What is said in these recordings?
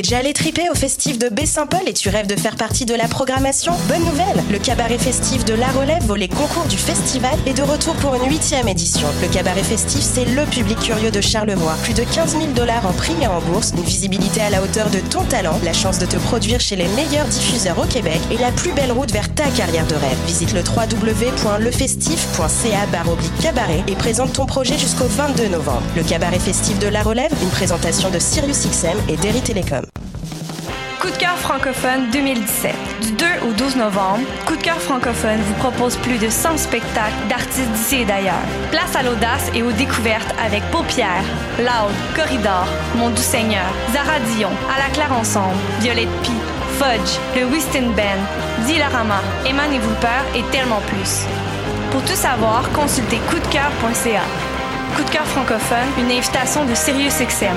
T'es déjà allé triper au festif de Baie-Saint-Paul et tu rêves de faire partie de la programmation? Bonne nouvelle Le cabaret festif de La Relève vaut les concours du festival est de retour pour une huitième édition. Le cabaret festif, c'est le public curieux de Charlevoix. Plus de 15 000 dollars en prix et en bourse, une visibilité à la hauteur de ton talent, la chance de te produire chez les meilleurs diffuseurs au Québec et la plus belle route vers ta carrière de rêve. Visite le www.lefestif.ca cabaret et présente ton projet jusqu'au 22 novembre. Le cabaret festif de La Relève, une présentation de SiriusXM et Derry Télécom. Coup de cœur francophone 2017. Du 2 au 12 novembre, Coup de cœur francophone vous propose plus de 100 spectacles d'artistes d'ici et d'ailleurs. Place à l'audace et aux découvertes avec Paupières, Loud, Corridor, Mon Doux Seigneur, Zara Dion, À la Claire Ensemble, Violette Pie, Fudge, le Whiston Band, Dilarama, Eman et Peur et tellement plus. Pour tout savoir, consultez coupdecoeur.ca. Coup de cœur francophone, une invitation de SiriusXM.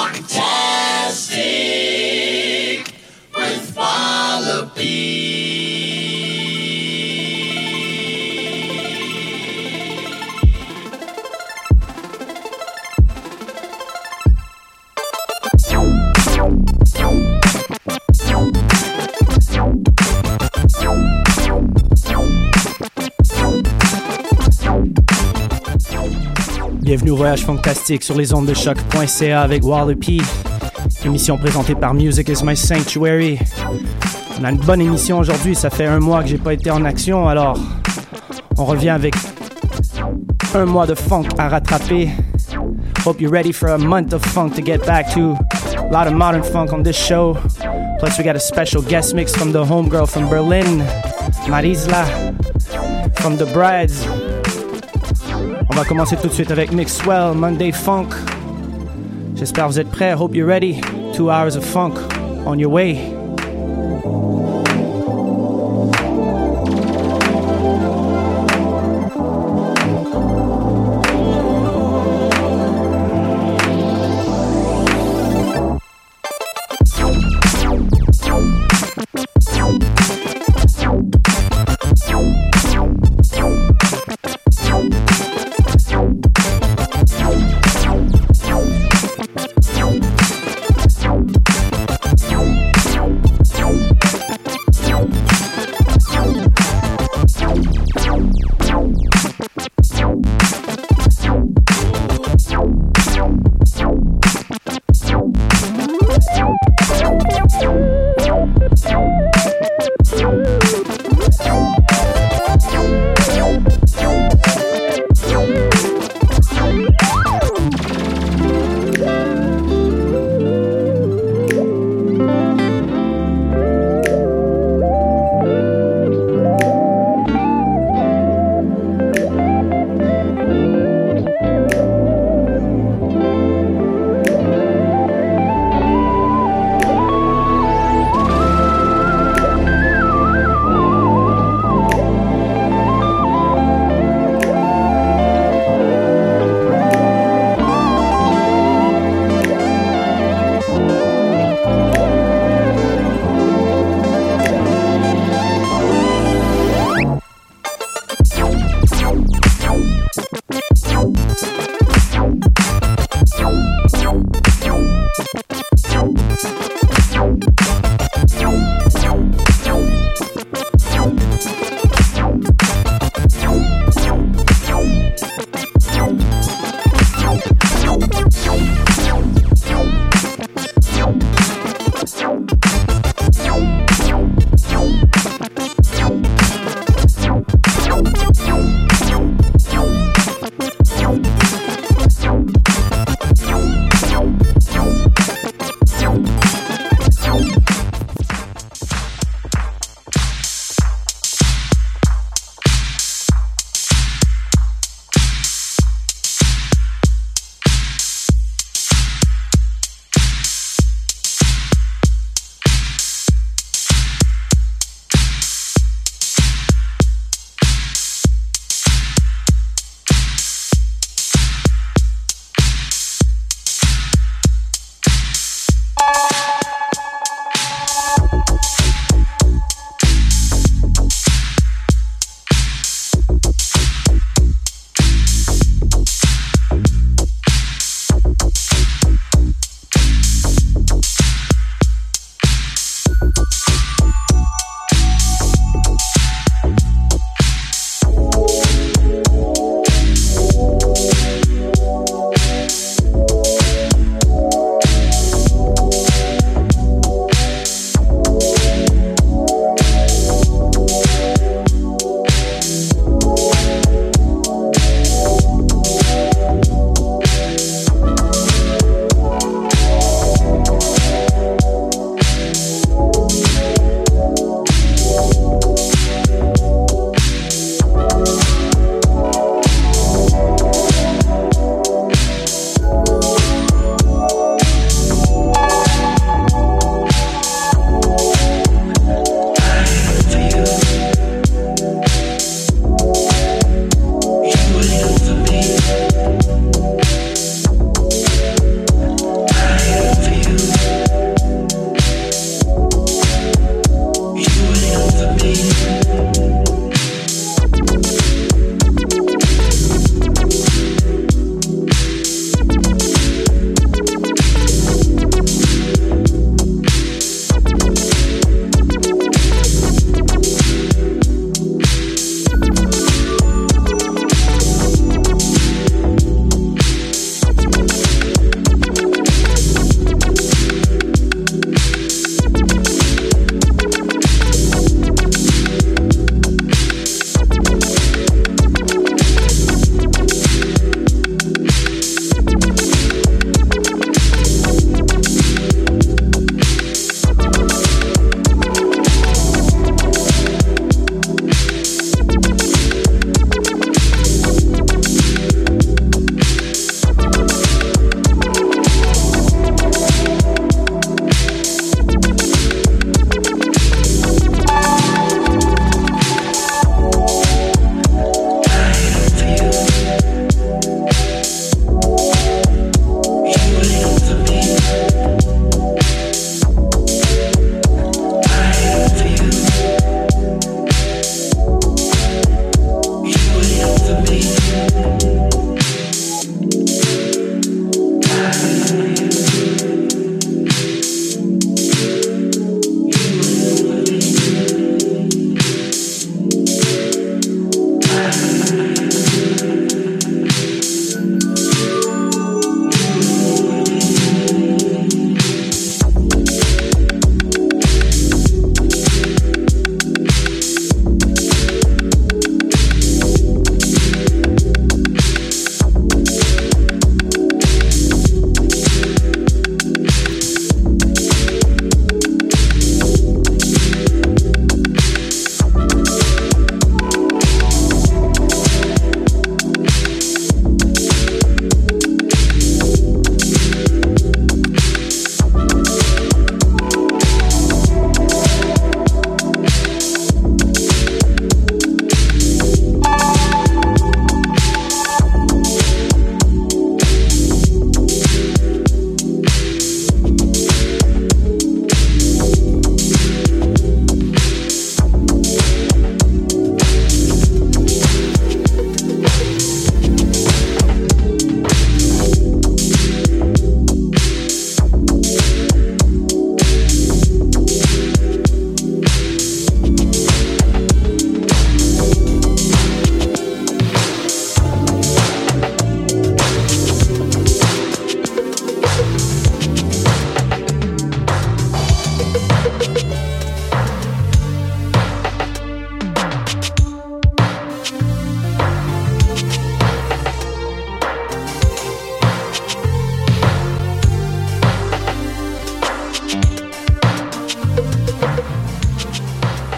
Bienvenue au Voyage Fantastique sur les ondes de choc.ca avec Wallopy. Émission présentée par Music is My Sanctuary. On a une bonne émission aujourd'hui, ça fait un mois que j'ai pas été en action, alors on revient avec un mois de funk à rattraper. Hope you're ready for a month of funk to get back to. A lot of modern funk on this show. Plus, we got a special guest mix from the homegirl from Berlin, Marisla, from the Brides. On va commencer tout de suite avec Mixwell, Monday Funk. J'espère vous êtes prêts. Hope you're ready. Two hours of funk on your way.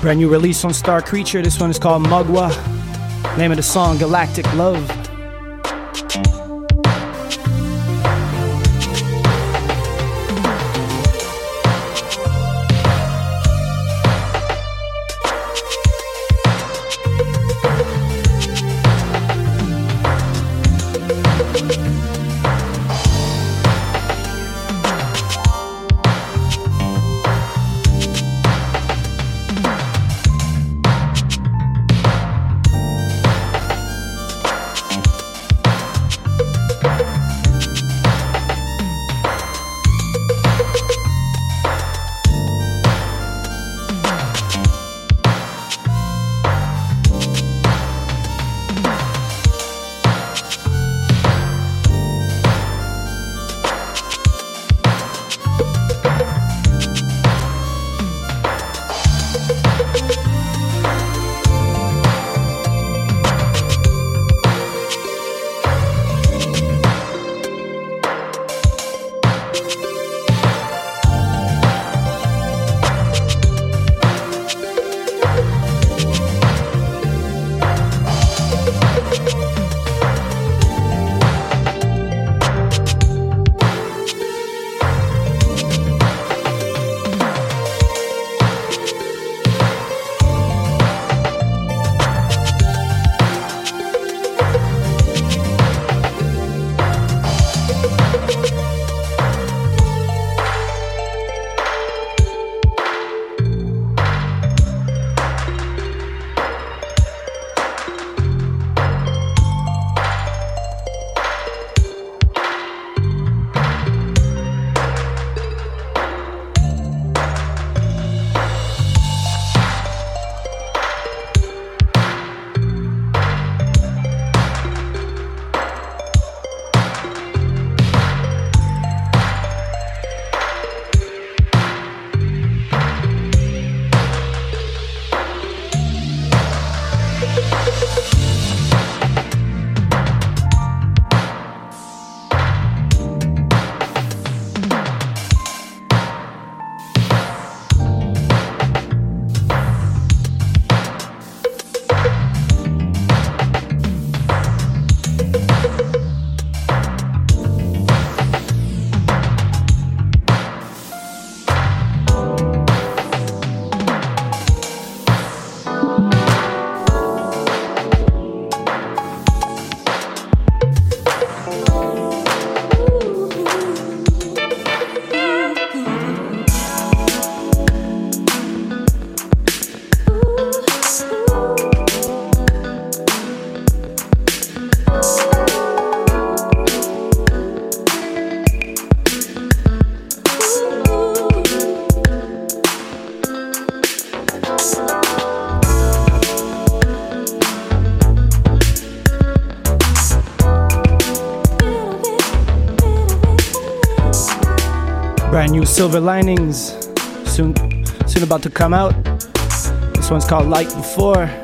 Brand new release on Star Creature. This one is called Mugwa. Name of the song Galactic Love. Silver Linings, soon, soon about to come out. This one's called Like Before.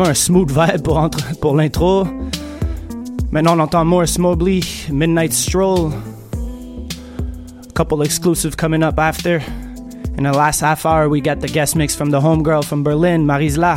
Vraiment un smooth vibe pour, entre- pour l'intro. Maintenant, on entend Morris Mobley, Midnight Stroll. A couple exclusive coming up after. In the last half hour, we got the guest mix from the homegirl from Berlin, Marisla.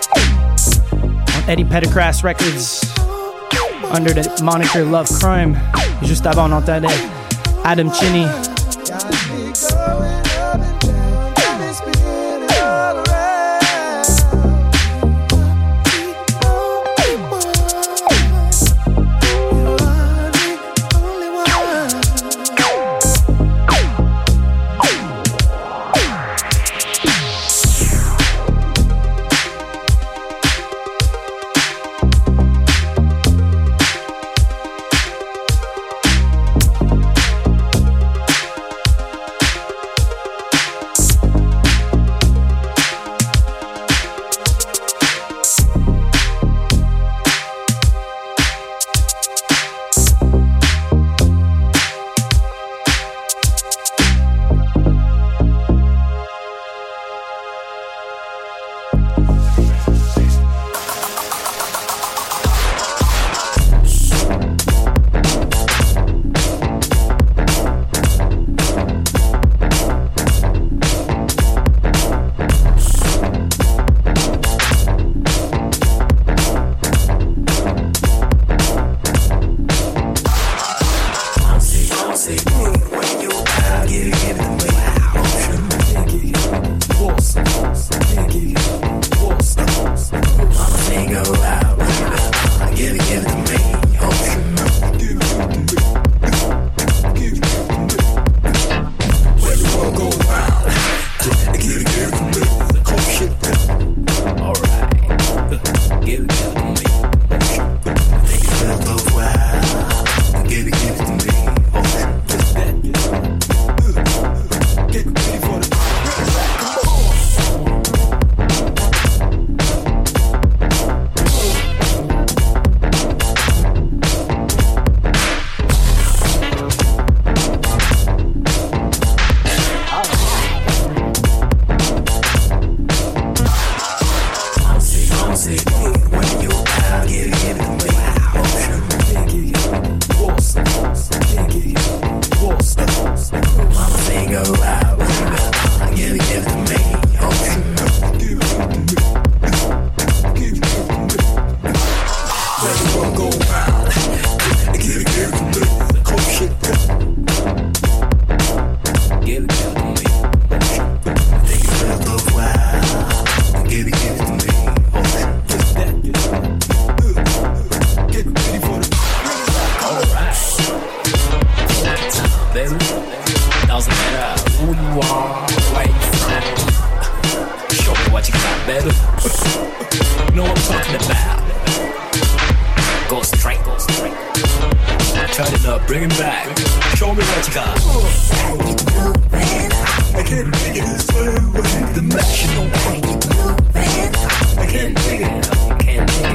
Eddie Petticrass Records under the moniker Love Crime. Juste avant, on entendait Adam Chinney.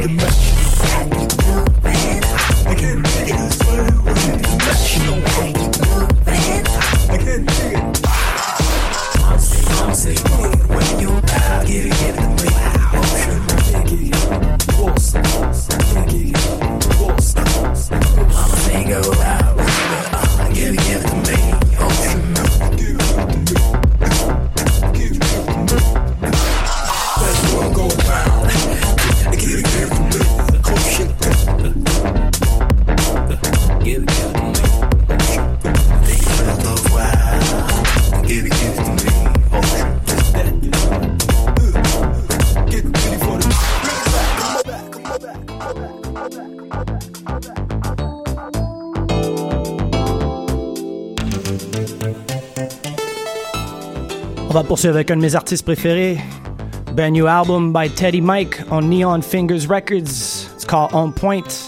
the mess. poursuit avec un de mes artistes préférés. Brand new album by Teddy Mike on Neon Fingers Records. It's called On Point.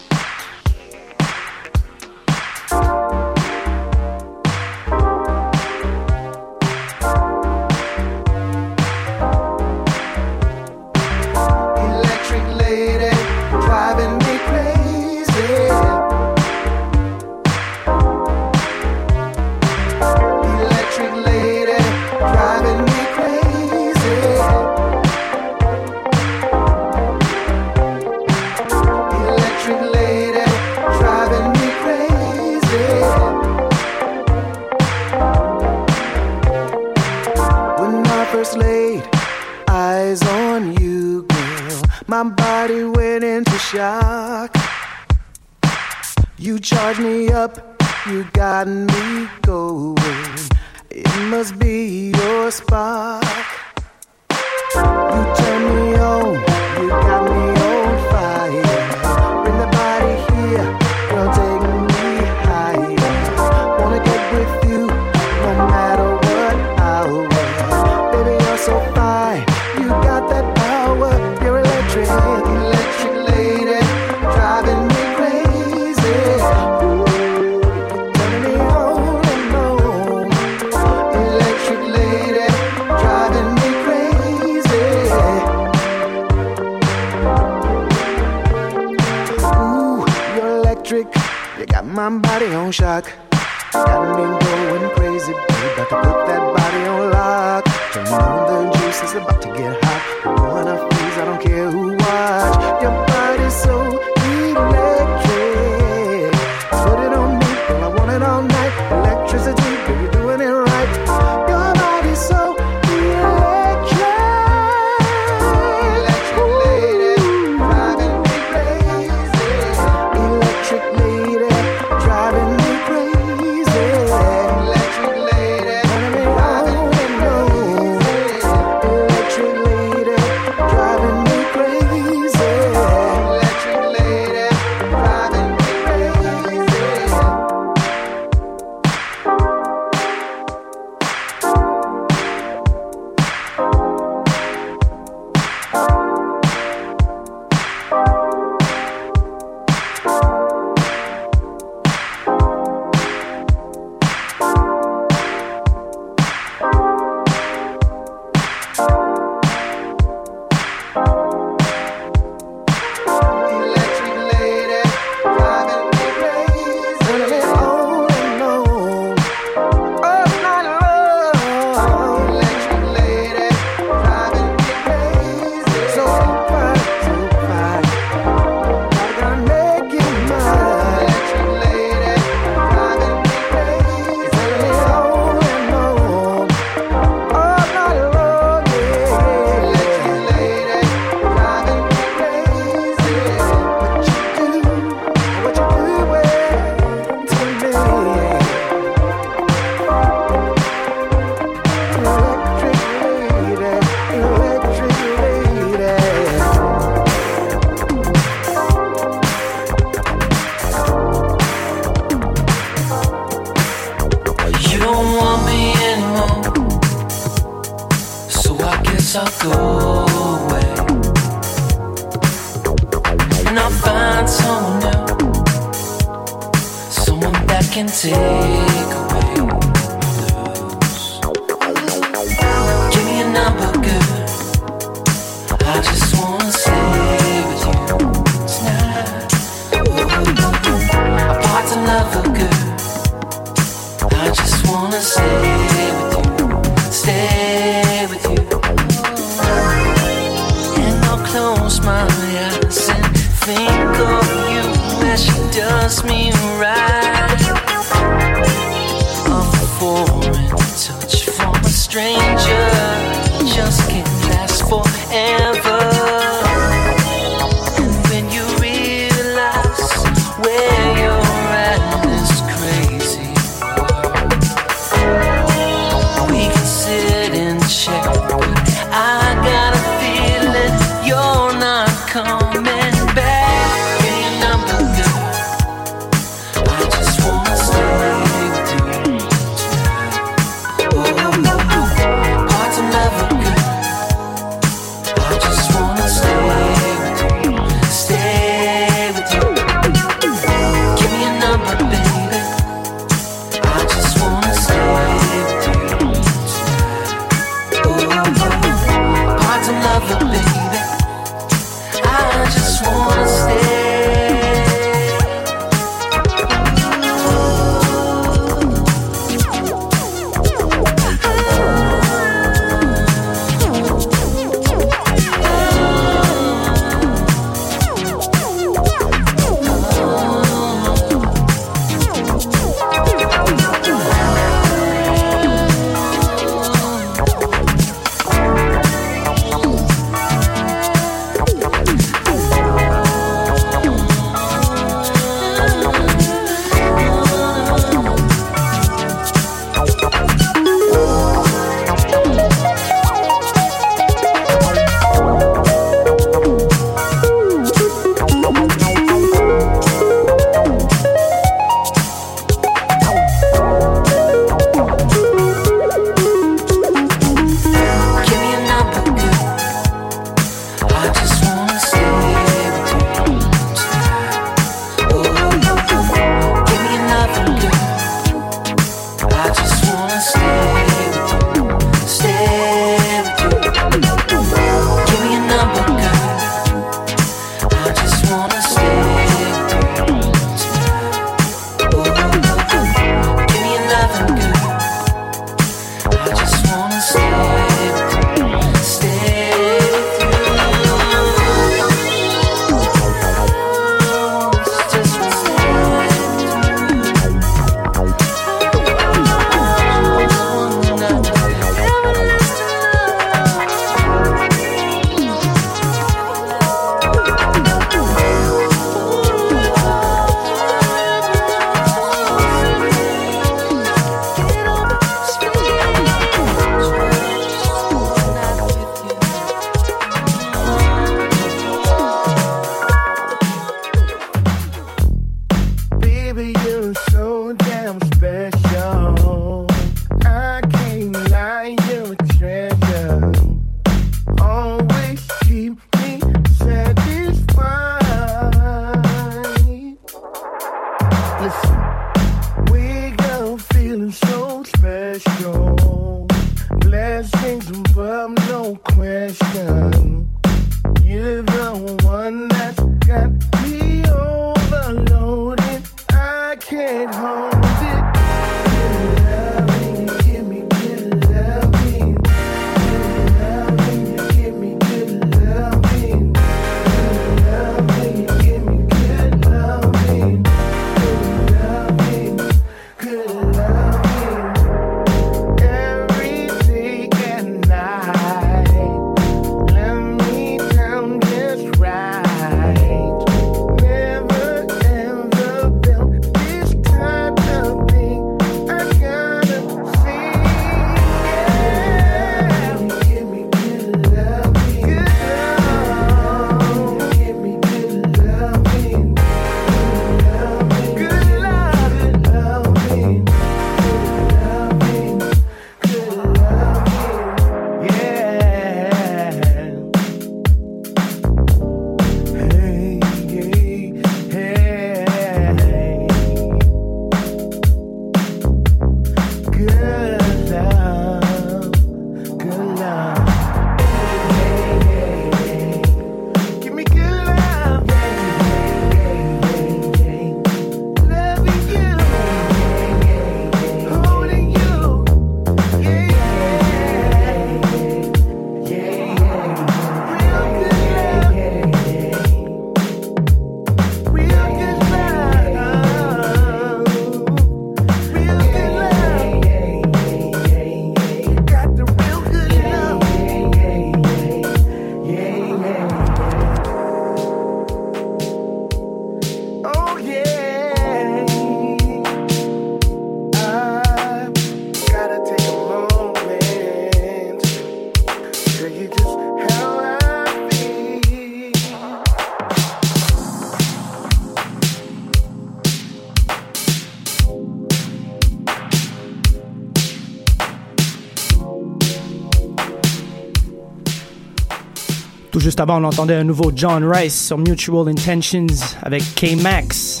Avant, on entendait un nouveau John Rice sur Mutual Intentions avec K-Max.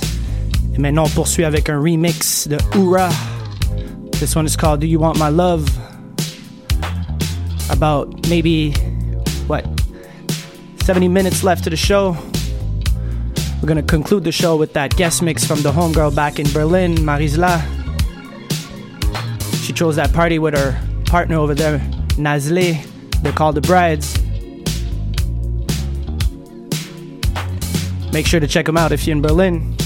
Et maintenant, on poursuit avec un remix de Ura. This one is called Do You Want My Love? About maybe, what, 70 minutes left to the show. We're gonna conclude the show with that guest mix from the homegirl back in Berlin, Marisla. She chose that party with her partner over there, Nazli. They're called the Brides. Make sure to check them out if you're in Berlin.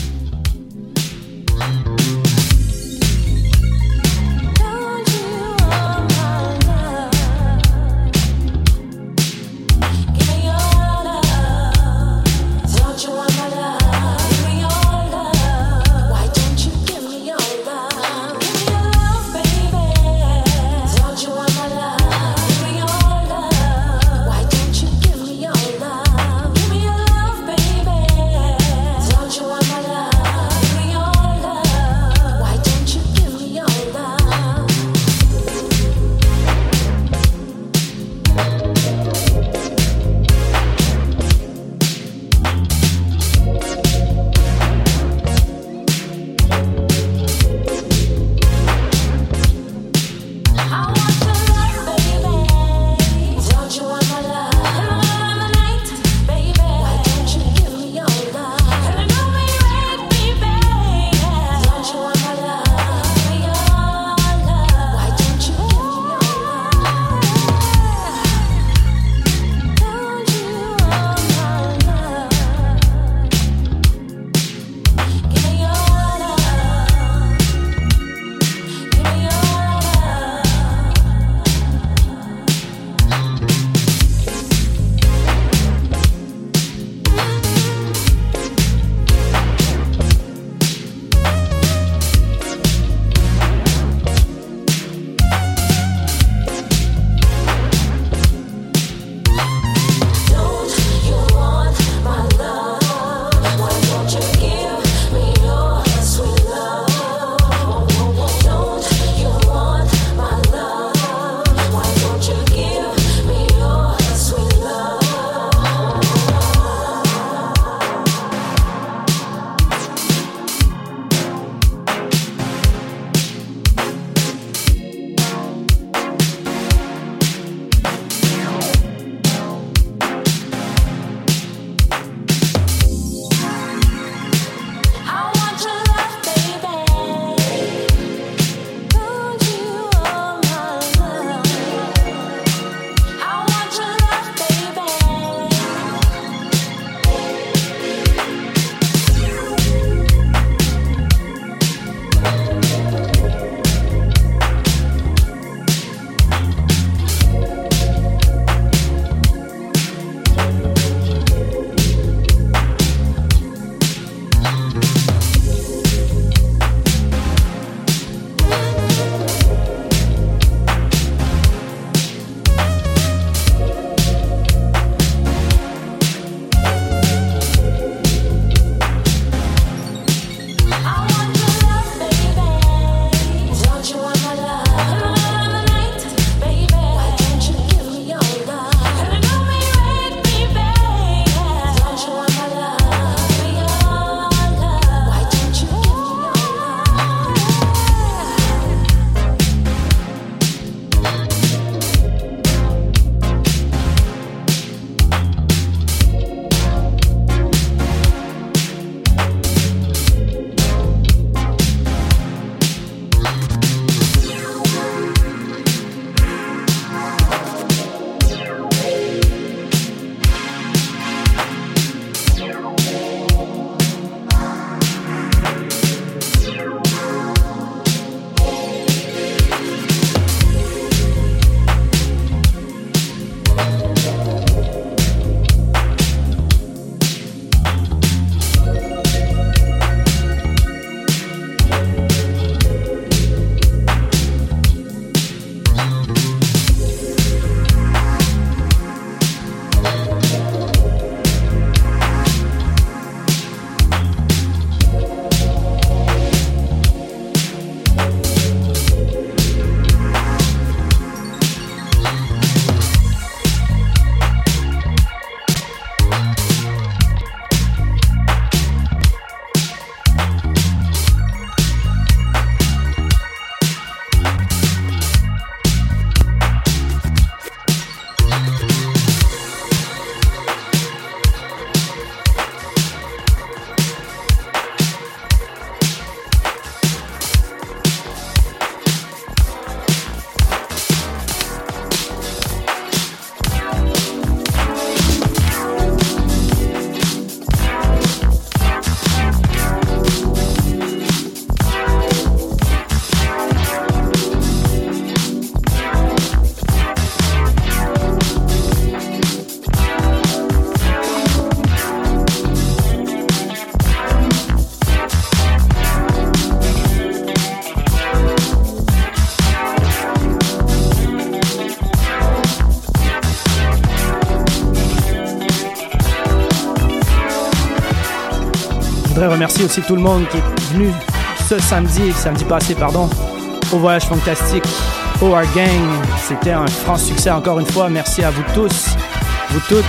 Voudrais remercier aussi tout le monde qui est venu ce samedi, samedi passé, pardon, au Voyage Fantastique, OR Gang. C'était un franc succès encore une fois. Merci à vous tous, vous toutes.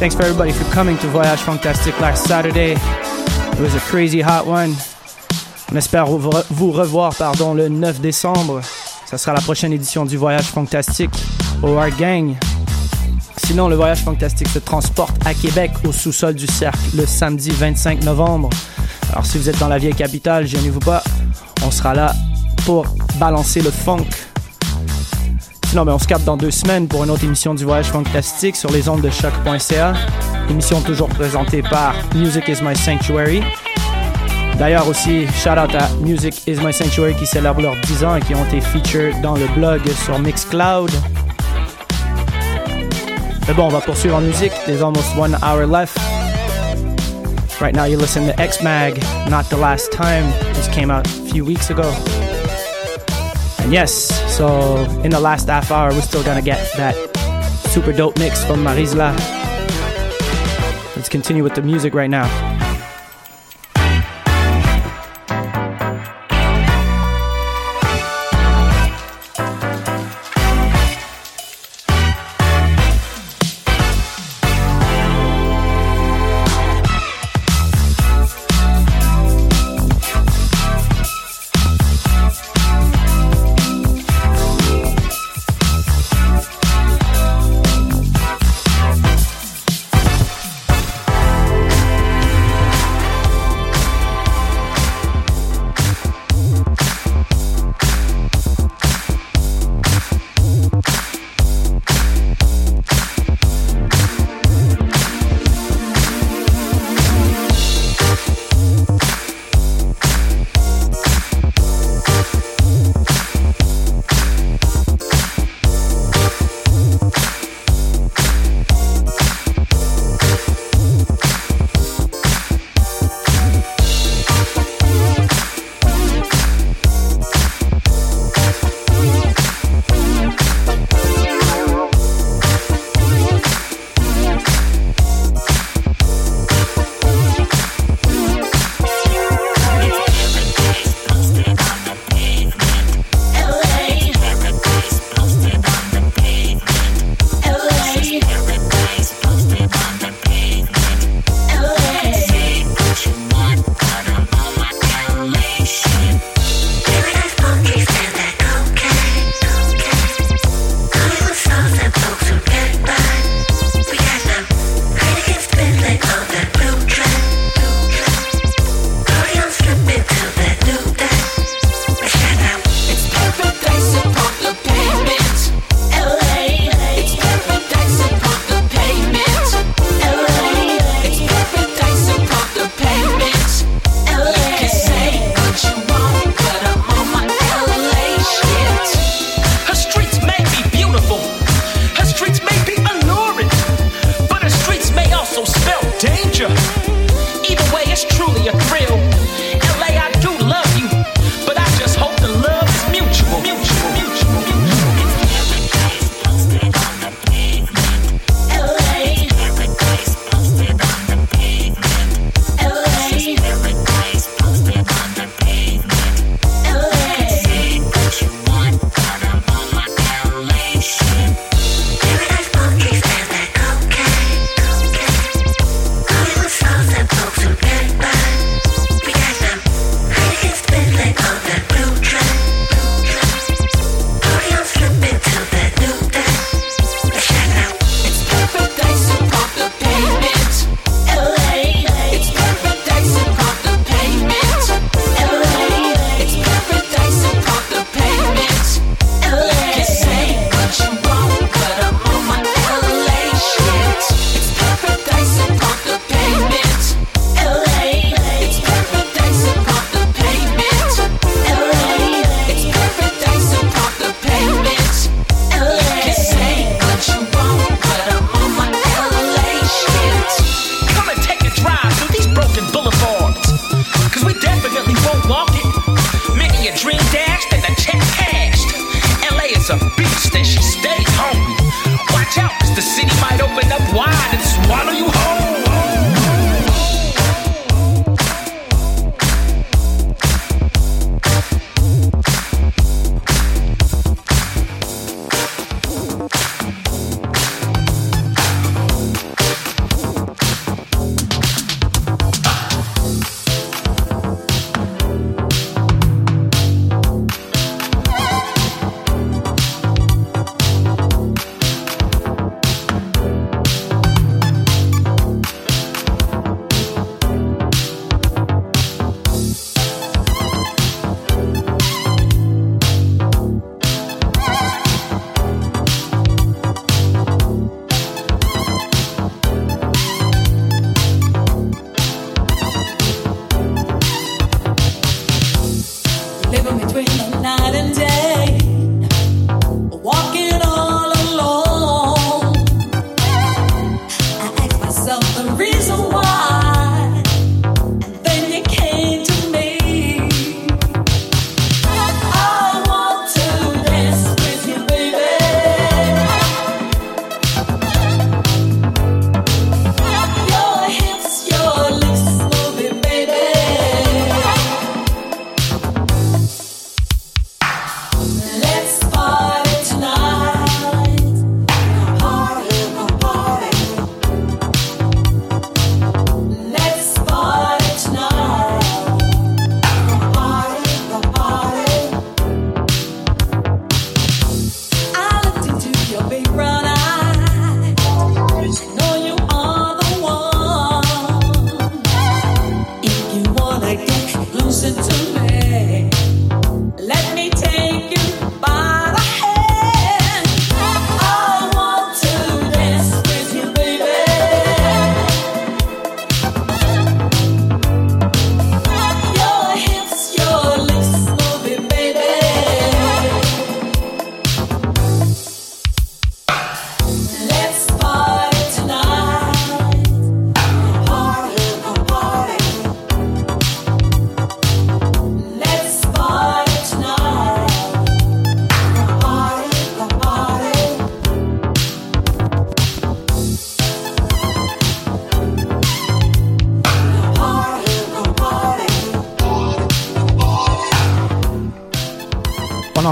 Thanks for everybody for coming to Voyage Fantastique last Saturday. It was a crazy hot one. On espère vous revoir pardon, le 9 décembre. Ça sera la prochaine édition du Voyage Fantastique OR Gang. Sinon, le Voyage Fantastique se transporte à Québec au sous-sol du Cercle le samedi 25 novembre. Alors si vous êtes dans la vieille capitale, gênez-vous pas, on sera là pour balancer le funk. Sinon, ben, on se capte dans deux semaines pour une autre émission du Voyage Fantastique sur les ondes de choc.ca. Émission toujours présentée par Music is My Sanctuary. D'ailleurs aussi, shout out à Music is My Sanctuary qui célèbre leurs 10 ans et qui ont été featured dans le blog sur Mixcloud. Eh Mais bon, on va poursuivre en musique. There's almost one hour left. Right now, you listen to X Mag, Not the Last Time. This came out a few weeks ago. And yes, so in the last half hour, we're still gonna get that super dope mix from Marisla. Let's continue with the music right now.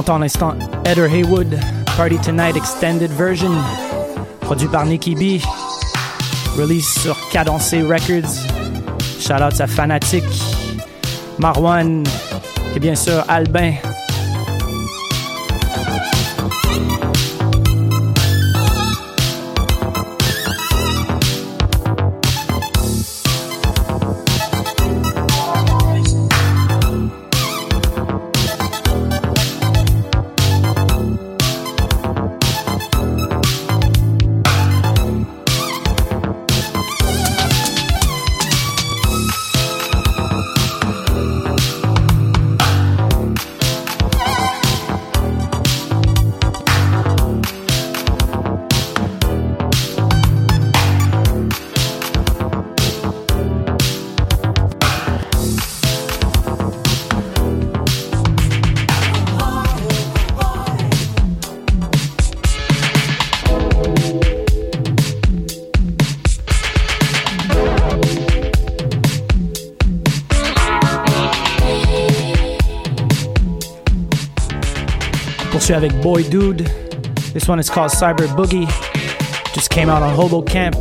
Entend l'instant Heather Haywood, Party Tonight Extended Version, produit par Nicky B, release sur Cadencé Records. Shout out à Fanatic, Marwan et bien sûr Albin. Poursuit avec Boy Dude. This one is called Cyber Boogie. Just came out on Hobo Camp.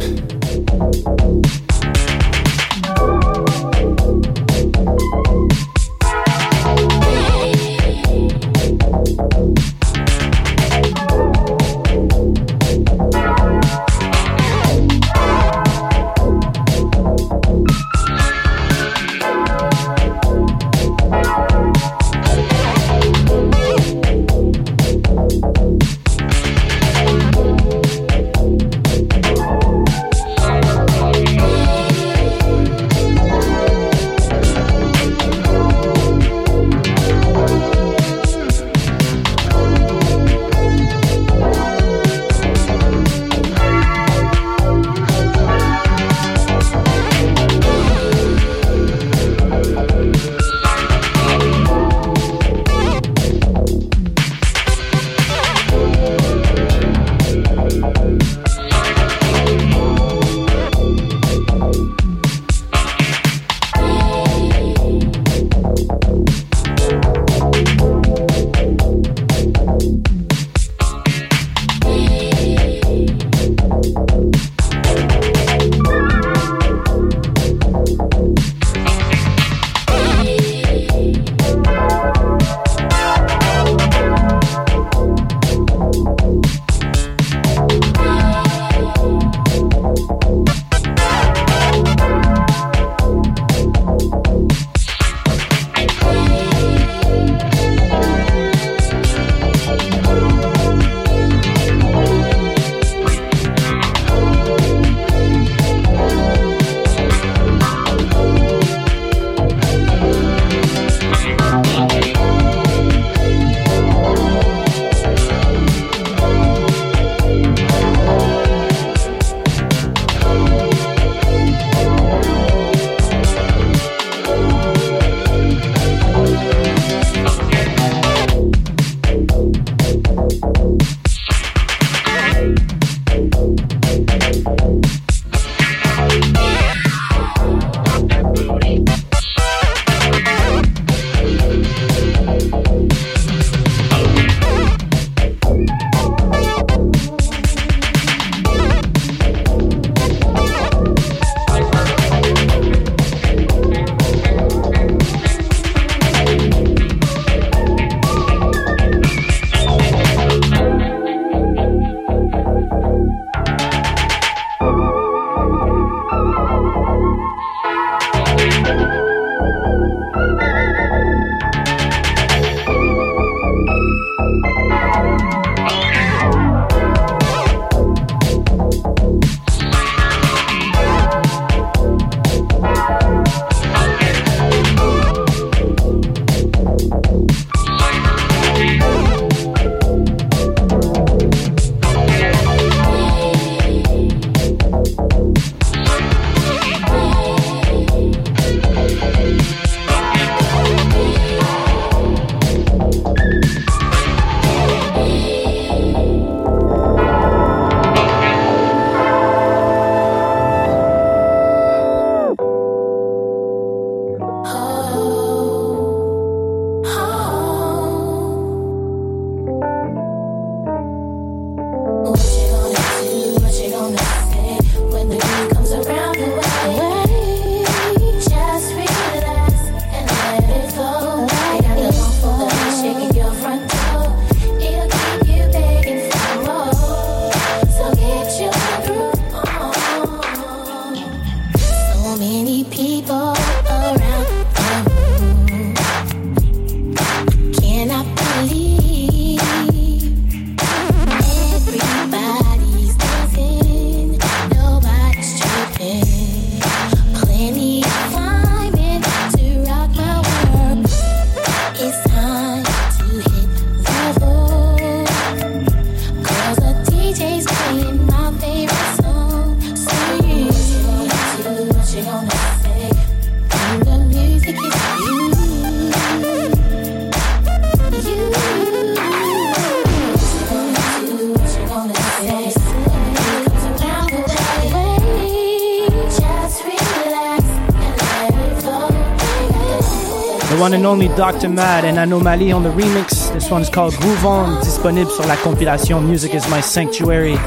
only Dr. Mad and Anomaly on the remix. This one's called Groove On, disponible sur la compilation Music is My Sanctuary,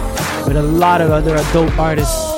with a lot of other adult artists.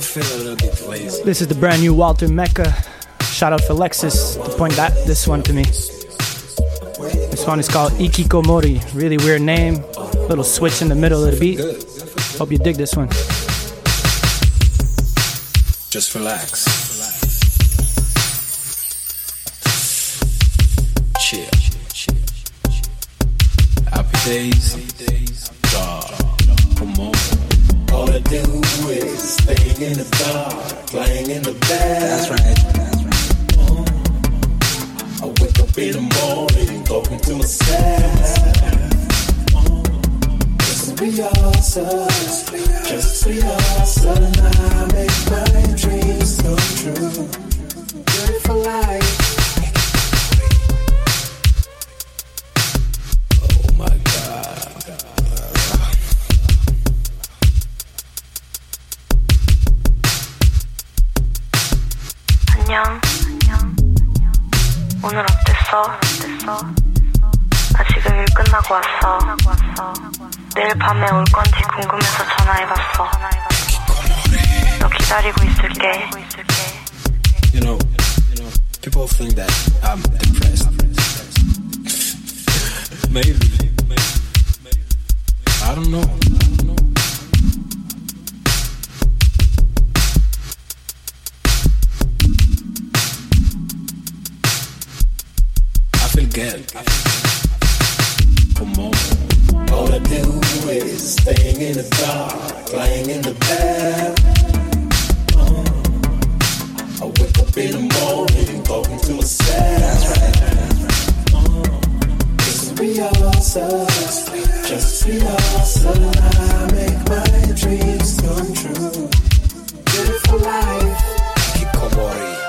This is the brand new Walter Mecca. Shout out for Lexus to point that this one to me. This one is called Ikikomori. Really weird name. Little switch in the middle of the beat. Hope you dig this one. Just relax. Chill. Happy days. Is in the dark, lying in the bed. That's right. That's right. I wake up in the morning, talking to myself. Just we ourselves, just ourselves, and I make my dreams come true. For life. 일 끝나고 왔어. 내일 밤에 올 건지 궁금해서 전화해봤어. 너 기다리고 있을게. You know, people think that I'm depressed. Maybe. I don't know. I feel good. Come on. All I do is staying in the dark, lying in the bed. Uh, I wake up in the morning, talking to myself. Just we ourselves, just we ourselves. I make my dreams come true. Beautiful life. Kikomori.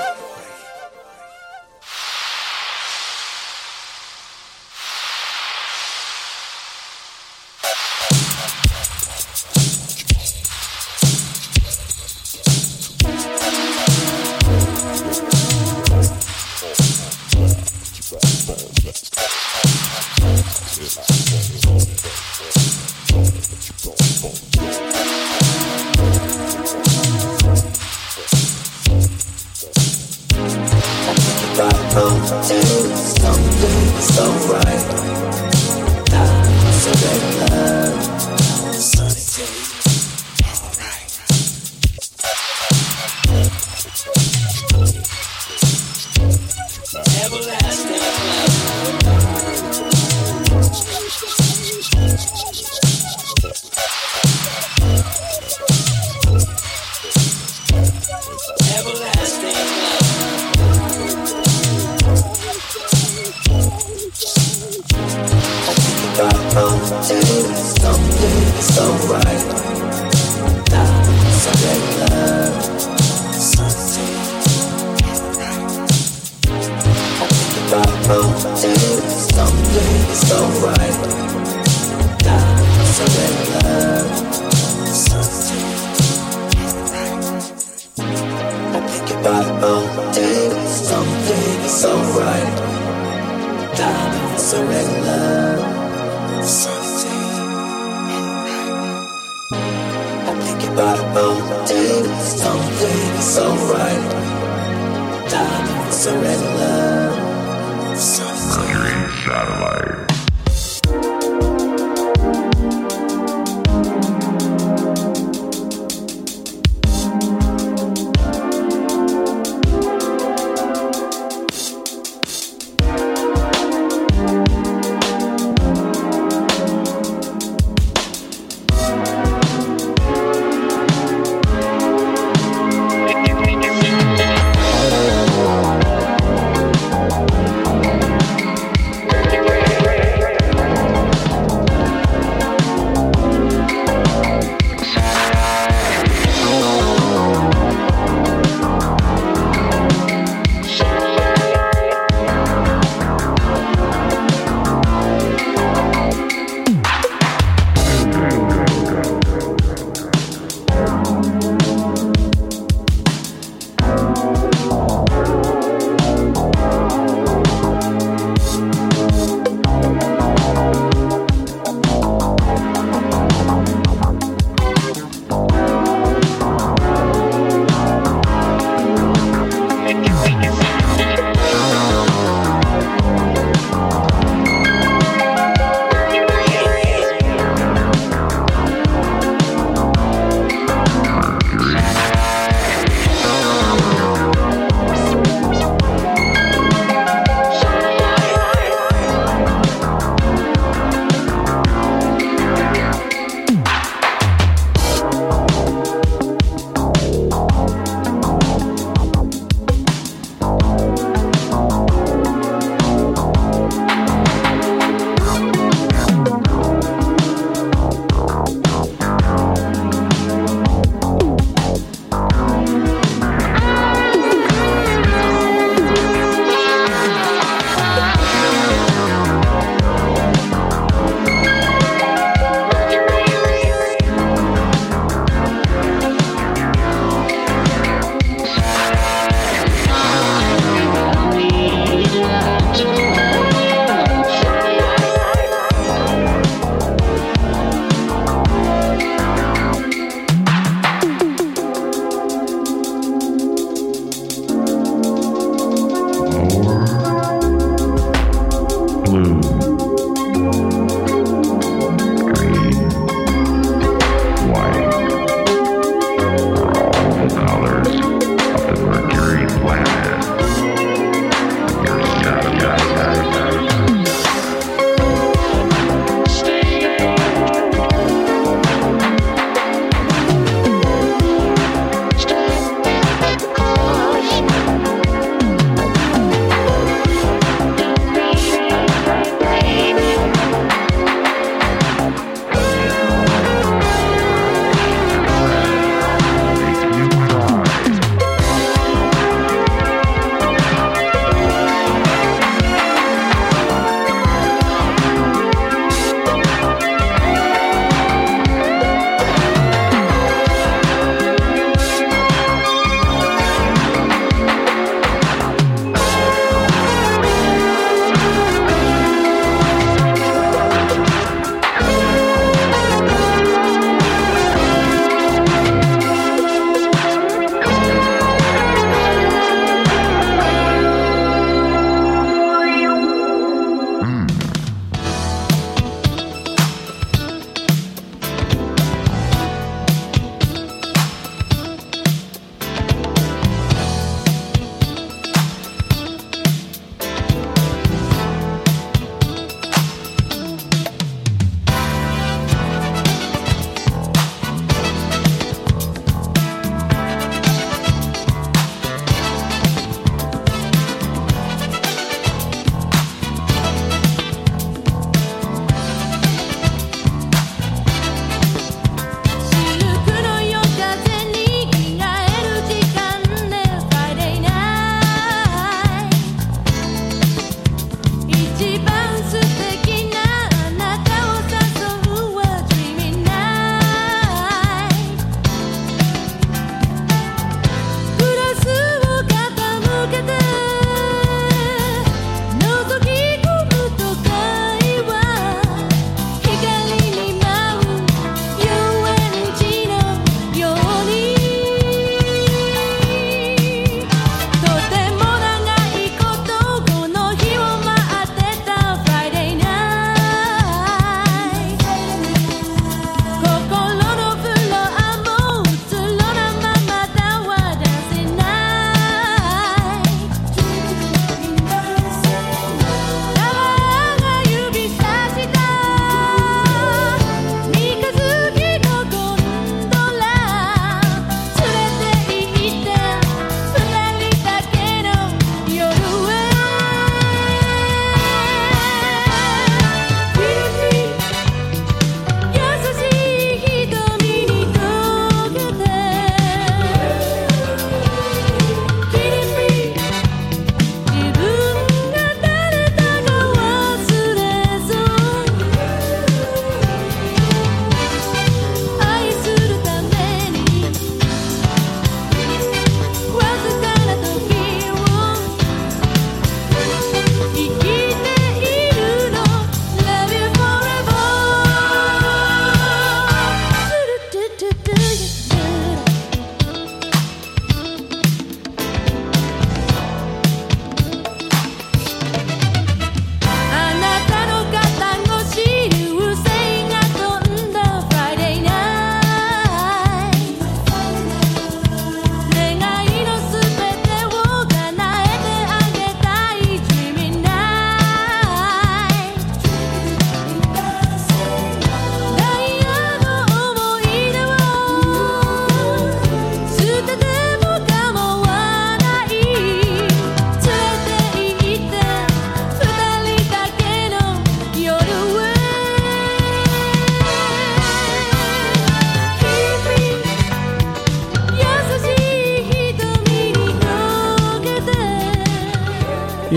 I think about a mountain, something so right. Diamond, surrender love, something. Satellite.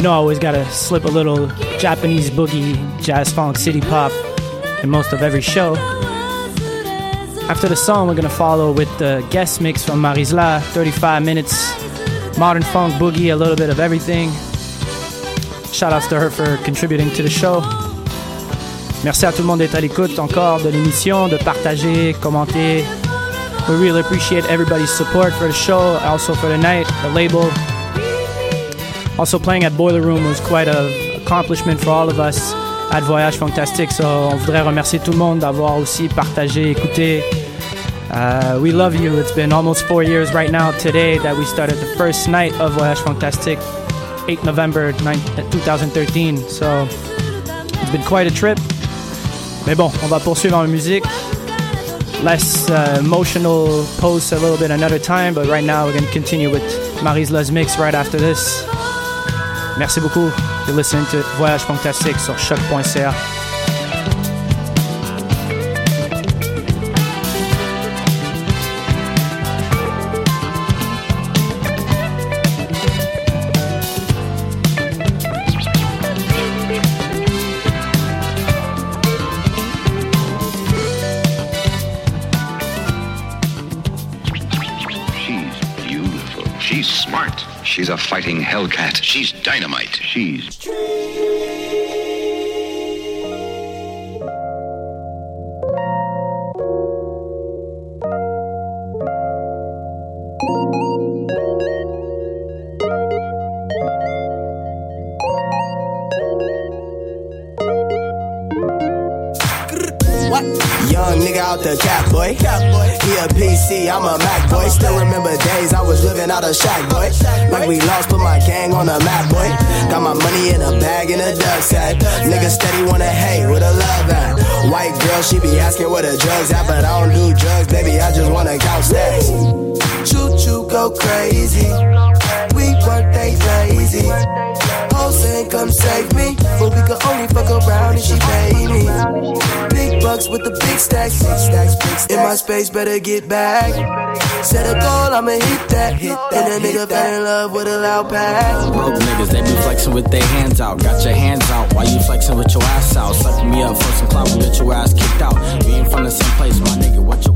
Know, I always gotta slip a little Japanese boogie, jazz funk, city pop in most of every show. After the song, we're gonna follow with the guest mix from Marisla, 35 minutes, modern funk, boogie, a little bit of everything. Shout outs to her for contributing to the show. Merci à tout le monde d'être à l'écoute encore de l'émission, de partager, commenter. We really appreciate everybody's support for the show, also for the night, the label. Also playing at Boiler Room was quite an accomplishment for all of us at Voyage Fantastique. So on voudrait remercier tout le monde d'avoir aussi partagé, écouté. Uh, we love you. It's been almost four years right now today that we started the first night of Voyage Fantastique, 8 November 9, 2013. So it's been quite a trip. Mais bon, on va poursuivre en musique. Less uh, emotional posts a little bit another time, but right now we're going to continue with Marisla's mix right after this. Merci beaucoup. You're listening to Voyage Fantastique sur choc.ca. She's a fighting hellcat. She's dynamite. She's. What? Young nigga out the cat boy. He a PC, I'm a Mac boy. Still remember days I was living out of shack We lost, put my gang on the map boy. Got my money in a bag in a duck sack. Nigga steady wanna hate with a love at. White girl, she be asking where the drugs at, but I don't do drugs, baby. I just wanna count stacks. Choo choo go crazy. We work they lazy. Saying come save me, but we can only fuck around if she pay me. Big bucks with the big stacks, big stacks, big stacks. In my space, better get back. Set a goal, I'ma hit that. Hit that. And a nigga fell in love with a loud pass. Broke niggas, they be flexing with their hands out. Got your hands out while you flexing with your ass out. Sucking me up for some clout, we get your ass kicked out. We ain't from the same place, my nigga. What you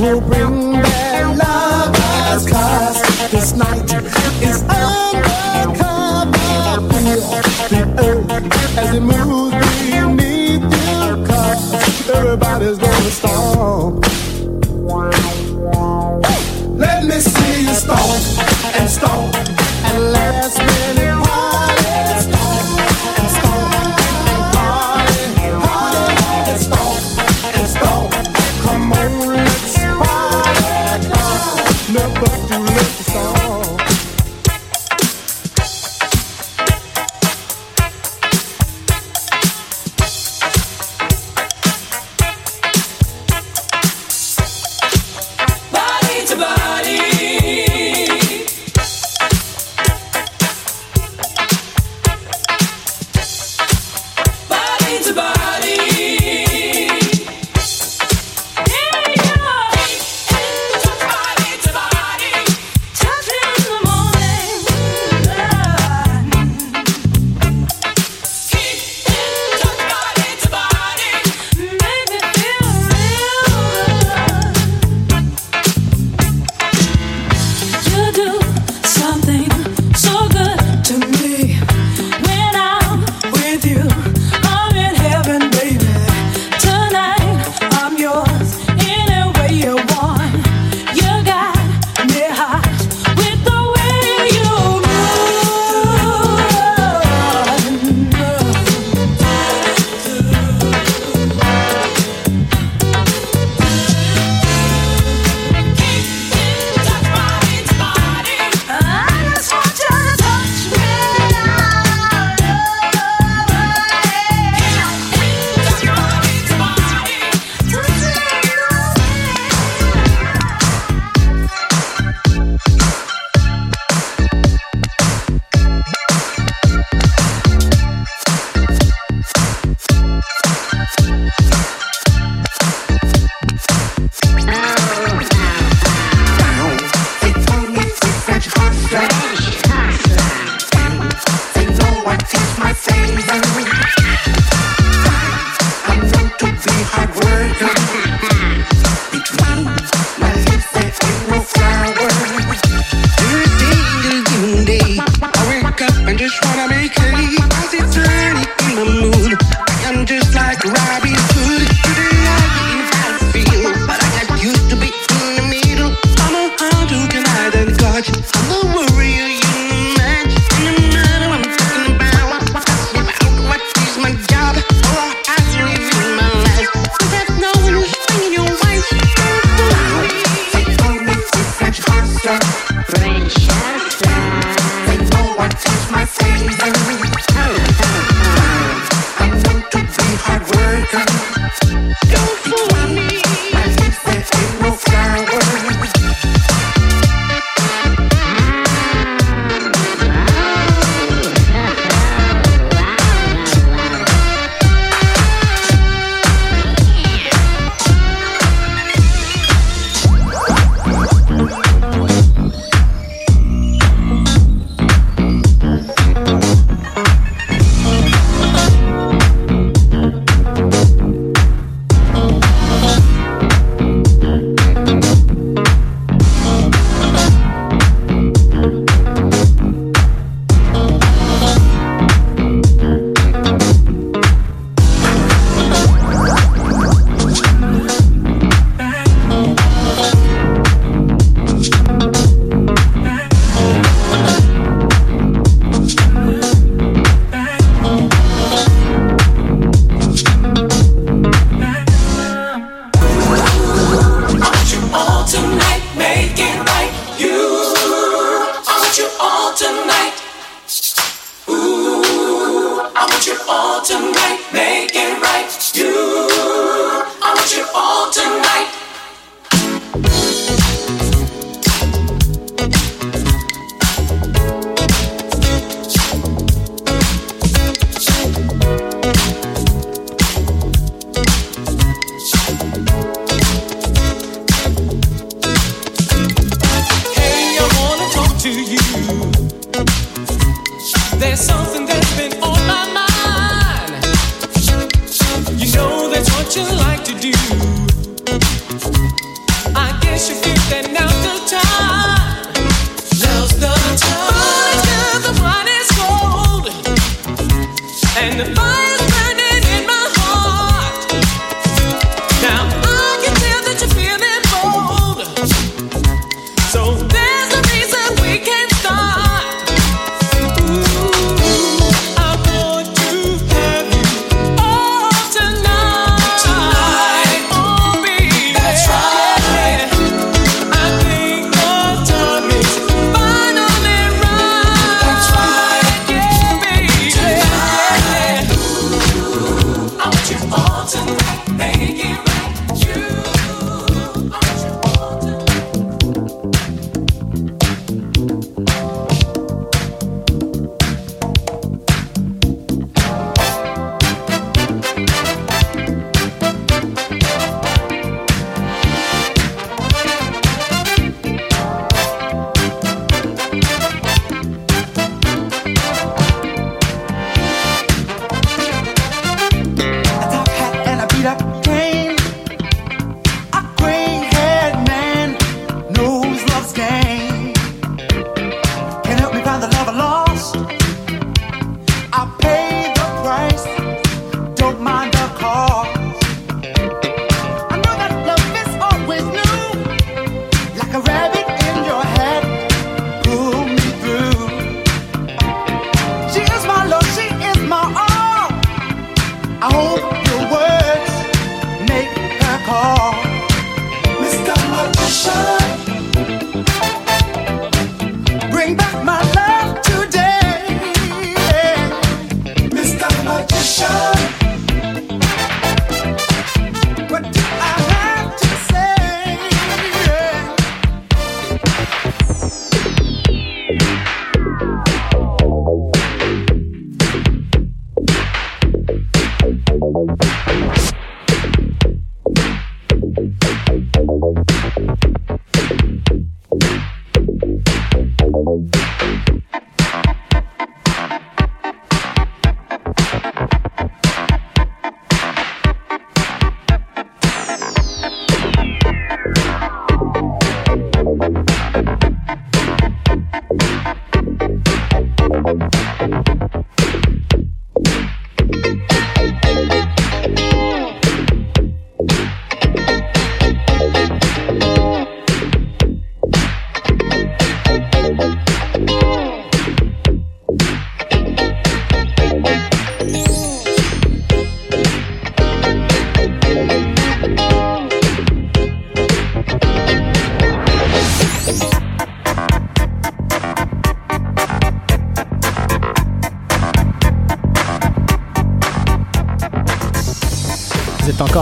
will bring their lovers. Cause this night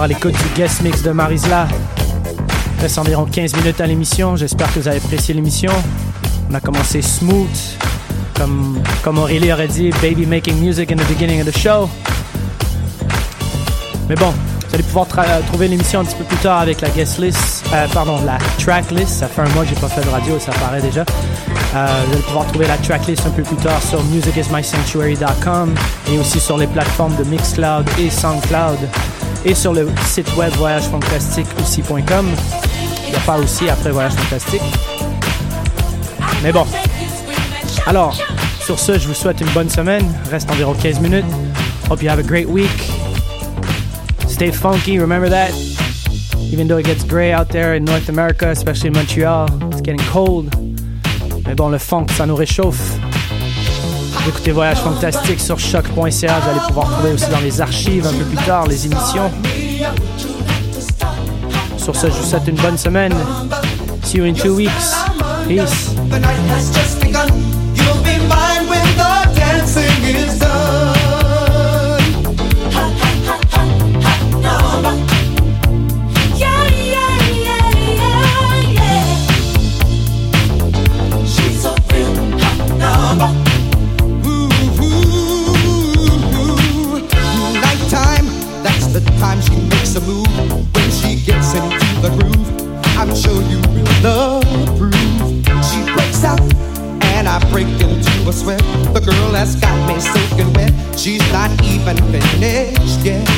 à l'écoute du guest mix de Marisla. Il reste environ 15 minutes à l'émission. J'espère que vous avez apprécié l'émission. On a commencé smooth, comme, comme Aurélie aurait dit, baby making music in the beginning of the show. Mais bon, vous allez pouvoir trouver l'émission un petit peu plus tard avec la guest list, euh, pardon, la track list. Ça fait un mois que j'ai pas fait de radio ça paraît déjà. Euh, vous allez pouvoir trouver la track list un peu plus tard sur musicismysanctuary.com et aussi sur les plateformes de Mixcloud et Soundcloud et sur le site web voyagefantastique aussi.com. Il n'y a pas aussi après Voyage Fantastique. Mais bon. Alors, sur ce, je vous souhaite une bonne semaine. Reste environ 15 minutes. Hope you have a great week. Stay funky, remember that. Even though it gets gray out there in North America, especially in Montreal, it's getting cold. Mais bon, le funk, ça nous réchauffe. Écoutez Voyage Fantastique sur choc.ca. Vous allez pouvoir trouver aussi dans les archives un peu plus tard les émissions. Sur ce, je vous souhaite une bonne semaine. See you in two weeks. Peace. the proof. She breaks out and I break into a sweat. The girl has got me soaking wet. She's not even finished yet.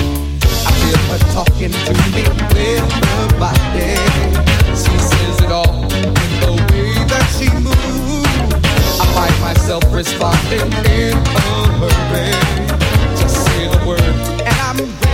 I feel her talking to me with her body. She says it all in the way that she moves. I find myself responding in a hurry. Just say the word and I'm ready.